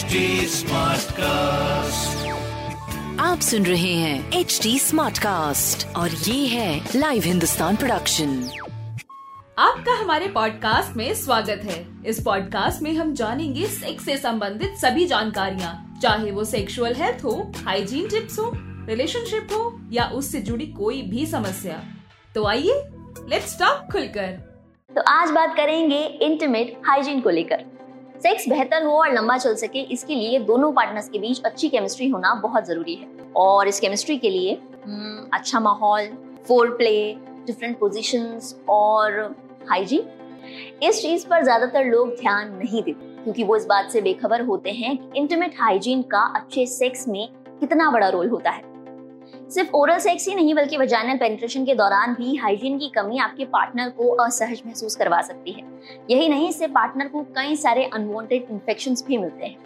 HD cast आप सुन रहे हैं एच डी स्मार्ट कास्ट और ये है लाइव हिंदुस्तान प्रोडक्शन आपका हमारे पॉडकास्ट में स्वागत है। इस पॉडकास्ट में हम जानेंगे सेक्स से संबंधित सभी जानकारियाँ। चाहे वो सेक्सुअल हेल्थ हो हाइजीन टिप्स हो रिलेशनशिप हो या उससे जुड़ी कोई भी समस्या। तो आइए लेट्स टॉक खुलकर। तो आज बात करेंगे इंटीमेट हाइजीन को लेकर। सेक्स बेहतर हो और लंबा चल सके इसके लिए दोनों पार्टनर्स के बीच अच्छी केमिस्ट्री होना बहुत ज़रूरी है। और इस केमिस्ट्री के लिए हम्म, अच्छा माहौल फोर प्ले डिफरेंट पोजिशंस और हाइजीन इस चीज़ पर ज़्यादातर लोग ध्यान नहीं देते क्योंकि वो इस बात से बेखबर होते हैं कि इंटीमेट हाइजीन का अच्छे सेक्स में कितना बड़ा रोल होता है। सिर्फ़ ओरल सेक्स ही नहीं, बल्कि वजाइनल पेनिट्रेशन के दौरान भी हाइजीन की कमी आपके पार्टनर को असहज महसूस करवा सकती है। यही नहीं, इससे पार्टनर को कई सारे अनवांटेड इन्फेक्शन भी मिलते हैं।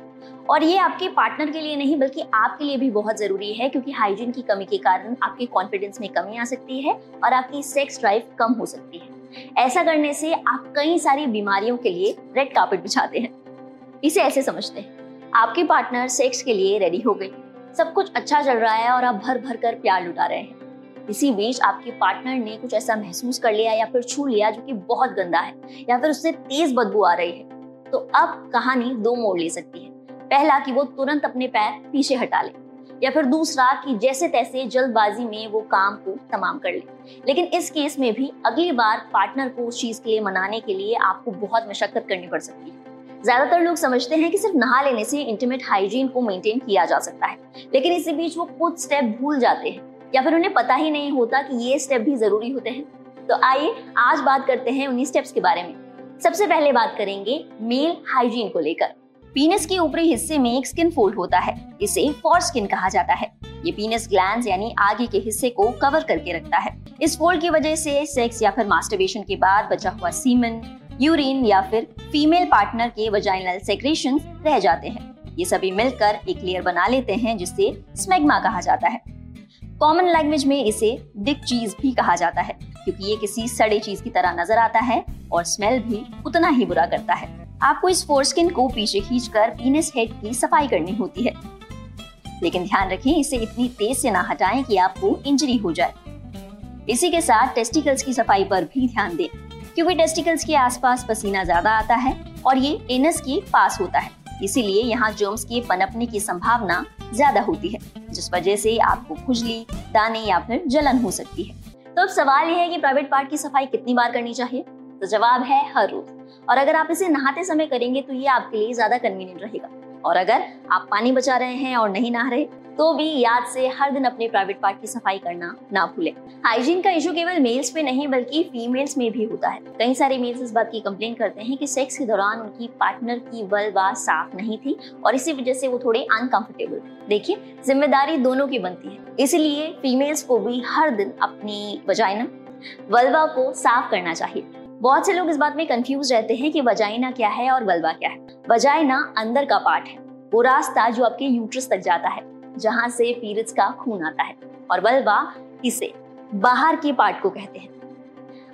और ये आपके पार्टनर के लिए नहीं, बल्कि आपके लिए भी बहुत ज़रूरी है, क्योंकि हाइजीन की कमी के कारण आपके कॉन्फिडेंस में कमी आ सकती है और आपकी सेक्स ड्राइव कम हो सकती है। ऐसा करने से आप कई सारी बीमारियों के लिए रेड कार्पेट बिछाते हैं। इसे ऐसे समझते हैं। आपके पार्टनर सेक्स के लिए रेडी हो गई। सब कुछ अच्छा चल रहा है और आप भर भर कर प्यार लुटा रहे हैं। इसी बीच आपके पार्टनर ने कुछ ऐसा महसूस कर लिया या फिर छू लिया जो कि बहुत गंदा है, या फिर उससे तेज बदबू आ रही है। तो अब कहानी दो मोड़ ले सकती है। पहला कि वो तुरंत अपने पैर पीछे हटा ले, या फिर दूसरा कि जैसे तैसे जल्दबाजी में वो काम को तमाम कर ले। लेकिन इस केस में भी अगली बार पार्टनर को उस चीज़ के लिए मनाने के लिए आपको बहुत मशक्कत करनी पड़ सकती है। ज़्यादातर लोग समझते हैं कि सिर्फ़ नहा लेने से इंटीमेट हाइजीन को मेंटेन किया जा सकता है। लेकिन इसी बीच वो कुछ स्टेप भूल जाते हैं, या फिर उन्हें पता ही नहीं होता कि ये स्टेप भी ज़रूरी होते हैं। तो आइए आज बात करते हैं उन्हीं स्टेप्स के बारे में। सबसे पहले बात करेंगे मेल हाइजीन को लेकर। पीनस के ऊपरी हिस्से में एक स्किन फोल्ड होता है, इसे फॉर स्किन कहा जाता है। ये पीनस ग्लैंड यानी आगे के हिस्से को कवर करके रखता है। इस फोल्ड की वजह से सेक्स या फिर मास्टरबेशन के बाद बचा हुआ सीमन यूरिन या फिर फीमेल पार्टनर के वजाइनल सेक्रेशन रह जाते हैं। ये सभी मिलकर एक लेयर बना लेते हैं, जिसे स्मेग्मा कहा जाता है। कॉमन लैंग्वेज में इसे डिक चीज़ भी कहा जाता है, क्योंकि ये किसी सड़े चीज़ की तरह नज़र आता है और स्मेल भी उतना ही बुरा करता है। आपको इस फोरस्किन को पीछे खींचकर पीनस हेड की सफ़ाई करनी होती है। लेकिन ध्यान रखें, इसे इतनी तेज से ना हटाएँ कि आपको इंजरी हो जाए। इसी के साथ टेस्टिकल्स की सफ़ाई पर भी ध्यान दें। क्योंकि टेस्टिकल्स के आसपास पसीना ज़्यादा आता है और ये एनस के पास होता है। इसीलिए यहाँ जर्म्स के पनपने की संभावना ज़्यादा होती है, जिस वजह से आपको खुजली, दाने या फिर जलन हो सकती है। तो अब सवाल यह है कि प्राइवेट पार्ट की सफ़ाई कितनी बार करनी चाहिए? तो जवाब है हर रोज। और अगर आप इसे नहाते समय करेंगे तो ये आपके लिए ज़्यादा कन्वीनियंट रहेगा। और अगर आप पानी बचा रहे हैं और नहीं नहा रहे तो भी याद से हर दिन अपने प्राइवेट पार्ट की सफ़ाई करना ना भूले। हाइजीन का इशू केवल मेल्स में नहीं, बल्कि फीमेल्स में भी होता है। कई सारे मेल्स इस बात की कंप्लेन करते हैं कि सेक्स के दौरान उनकी पार्टनर की वल्वा साफ़ नहीं थी और इसी वजह से वो थोड़े अनकंफर्टेबल देखिए, ज़िम्मेदारी दोनों की बनती है। इसलिए फीमेल्स को भी हर दिन अपनी वजाइना वल्वा को साफ़ करना चाहिए। बहुत से लोग इस बात में कंफ्यूज रहते हैं कि वजाइना क्या है और वल्वा क्या है। वजाइना अंदर का पार्ट है। वो रास्ता जो आपके यूट्रस तक जाता है। जहाँ से पीरियड्स का खून आता है और वल्वा इसे बाहर के पार्ट को कहते हैं।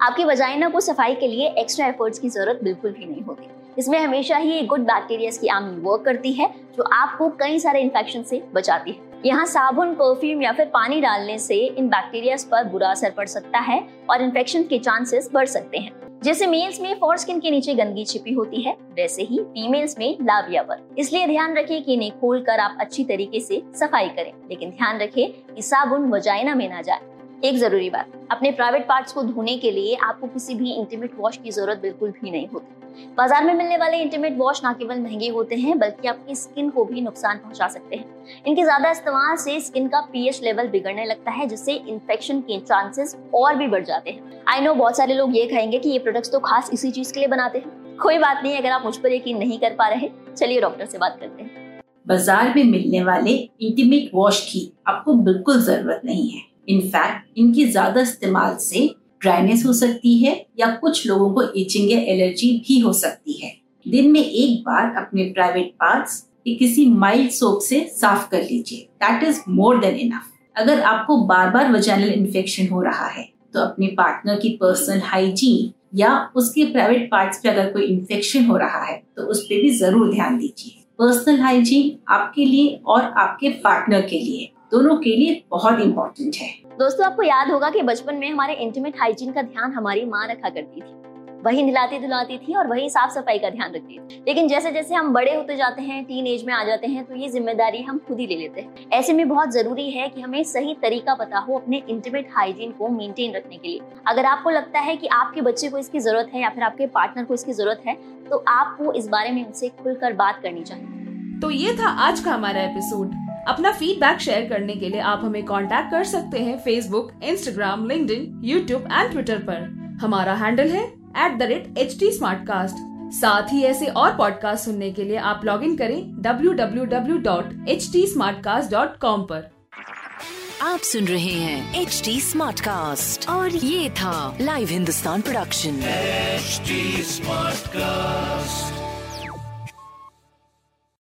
आपकी वजाइना को सफ़ाई के लिए एक्स्ट्रा एफर्ट्स की ज़रूरत बिल्कुल भी नहीं होती। इसमें हमेशा ही एक गुड बैक्टीरिया की आर्मी वर्क करती है, जो आपको कई सारे इन्फेक्शन से बचाती है। यहाँ साबुन परफ्यूम या फिर पानी डालने से इन बैक्टीरिया पर बुरा असर पड़ सकता है और इन्फेक्शन के चांसेस बढ़ सकते हैं। जैसे मेल्स में फोर स्किन के नीचे गंदगी छिपी होती है, वैसे ही फीमेल्स में लाविया पर। इसलिए ध्यान रखें कि इन्हें खोल कर आप अच्छी तरीके से सफ़ाई करें, लेकिन ध्यान रखें कि साबुन वजाइना में ना जाए। एक ज़रूरी बात, अपने प्राइवेट पार्ट्स को धोने के लिए आपको किसी भी इंटीमेट वॉश की ज़रूरत बिल्कुल भी नहीं होती। बाज़ार में मिलने वाले इंटीमेट वॉश न केवल महँगे होते हैं, बल्कि आपकी स्किन को भी नुकसान पहुँचा सकते हैं। इनके ज़्यादा इस्तेमाल से स्किन का पीएच लेवल बिगड़ने लगता है, जिससे इन्फेक्शन के चांसेस और भी बढ़ जाते हैं। आई नो बहुत सारे लोग ये कहेंगे कि ये प्रोडक्ट्स तो खास इसी चीज़ के लिए बनाते हैं। कोई बात नहीं, अगर आप मुझ पर यकीन नहीं कर पा रहे, चलिए डॉक्टर से बात करते हैं। बाज़ार में मिलने वाले इंटीमेट वॉश की आपको बिल्कुल ज़रूरत नहीं है। इनफैक्ट इनकी ज़्यादा इस्तेमाल से ड्राइनेस हो सकती है या कुछ लोगों को इचिंग या एलर्जी भी हो सकती है। दिन में एक बार अपने प्राइवेट पार्ट्स किसी माइल्ड सोप से साफ़ कर लीजिए। That is more than enough अगर आपको बार बार वजाइनल इन्फेक्शन हो रहा है तो अपने पार्टनर की पर्सनल हाइजीन या उसके प्राइवेट पार्ट्स पे अगर कोई इन्फेक्शन हो रहा है तो उस पर भी ज़रूर ध्यान दीजिए। पर्सनल हाइजीन आपके लिए और आपके पार्टनर के लिए। दोनों के लिए बहुत इम्पोर्टेंट है। दोस्तों आपको याद होगा कि बचपन में हमारे इंटीमेट हाइजीन का ध्यान हमारी माँ रखा करती थी। वही निलाती धुलाती थी और वही साफ़ सफ़ाई का ध्यान रखती थी। लेकिन जैसे जैसे हम बड़े होते जाते हैं टीन एज में आ जाते हैं तो ये ज़िम्मेदारी हम खुद ही ले लेते हैं। ऐसे में बहुत ज़रूरी है कि हमें सही तरीका पता हो अपने इंटीमेट हाइजीन को मेंटेन रखने के लिए। अगर आपको लगता है कि आपके बच्चे को इसकी ज़रूरत है या फिर आपके पार्टनर को इसकी ज़रूरत है तो आपको इस बारे में उनसे खुलकर बात करनी चाहिए। तो ये था आज का हमारा एपिसोड अपना फीडबैक शेयर करने के लिए आप हमें कांटेक्ट कर सकते हैं Facebook Instagram LinkedIn YouTube and Twitter पर। हमारा हैंडल है at the rate H T Smartcast साथ ही ऐसे और पॉडकास्ट सुनने के लिए आप लॉग इन करें www.htsmartcast.com पर। आप सुन रहे हैं एच टी स्मार्ट कास्ट और ये था live Hindustan production smart cast